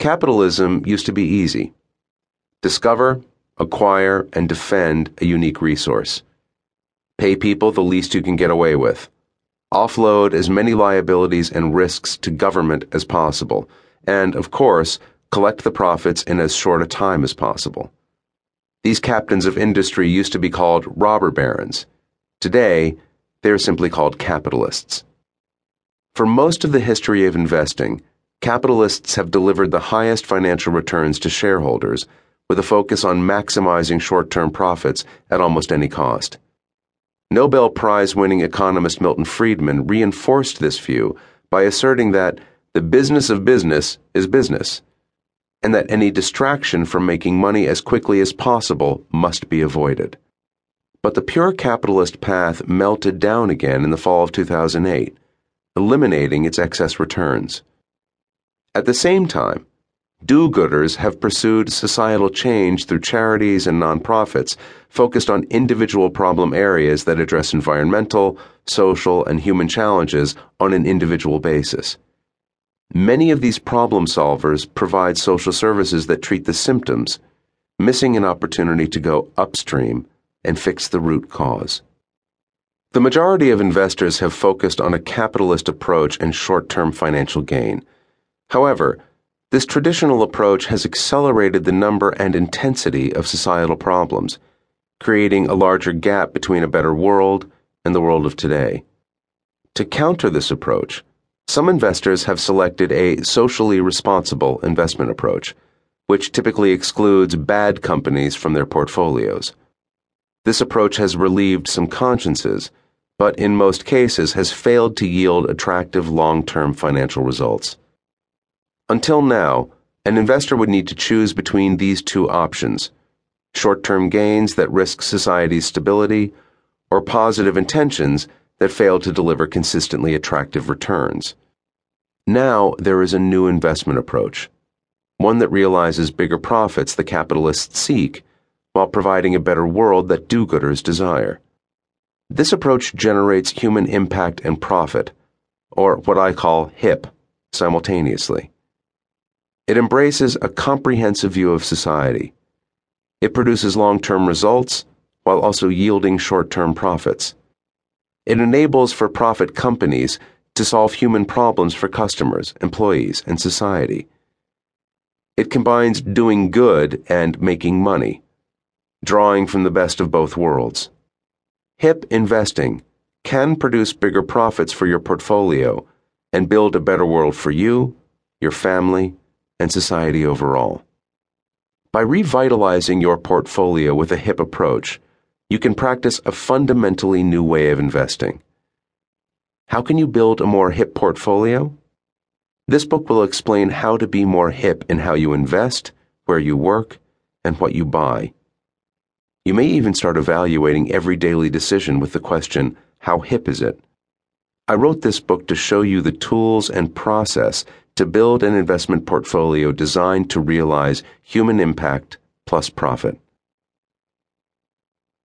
Capitalism used to be easy. Discover, acquire, and defend a unique resource. Pay people the least you can get away with. Offload as many liabilities and risks to government as possible. And, of course, collect the profits in as short a time as possible. These captains of industry used to be called robber barons. Today, they are simply called capitalists. For most of the history of investing, capitalists have delivered the highest financial returns to shareholders with a focus on maximizing short term profits at almost any cost. Nobel Prize winning economist Milton Friedman reinforced this view by asserting that the business of business is business, and that any distraction from making money as quickly as possible must be avoided. But the pure capitalist path melted down again in the fall of 2008, eliminating its excess returns. At the same time, do gooders have pursued societal change through charities and nonprofits focused on individual problem areas that address environmental, social, and human challenges on an individual basis. Many of these problem solvers provide social services that treat the symptoms, missing an opportunity to go upstream and fix the root cause. The majority of investors have focused on a capitalist approach and short term financial gain. However, this traditional approach has accelerated the number and intensity of societal problems, creating a larger gap between a better world and the world of today. To counter this approach, some investors have selected a socially responsible investment approach, which typically excludes bad companies from their portfolios. This approach has relieved some consciences, but in most cases has failed to yield attractive long term financial results. Until now, an investor would need to choose between these two options short term gains that risk society's stability, or positive intentions that fail to deliver consistently attractive returns. Now there is a new investment approach, one that realizes bigger profits the capitalists seek while providing a better world that do gooders desire. This approach generates human impact and profit, or what I call HIP, simultaneously. It embraces a comprehensive view of society. It produces long term results while also yielding short term profits. It enables for profit companies to solve human problems for customers, employees, and society. It combines doing good and making money, drawing from the best of both worlds. HIP investing can produce bigger profits for your portfolio and build a better world for you, your family, and society overall. By revitalizing your portfolio with a HIP approach, you can practice a fundamentally new way of investing. How can you build a more hip portfolio? This book will explain how to be more hip in how you invest, where you work, and what you buy. You may even start evaluating every daily decision with the question, How hip is it? I wrote this book to show you the tools and process to build an investment portfolio designed to realize human impact plus profit.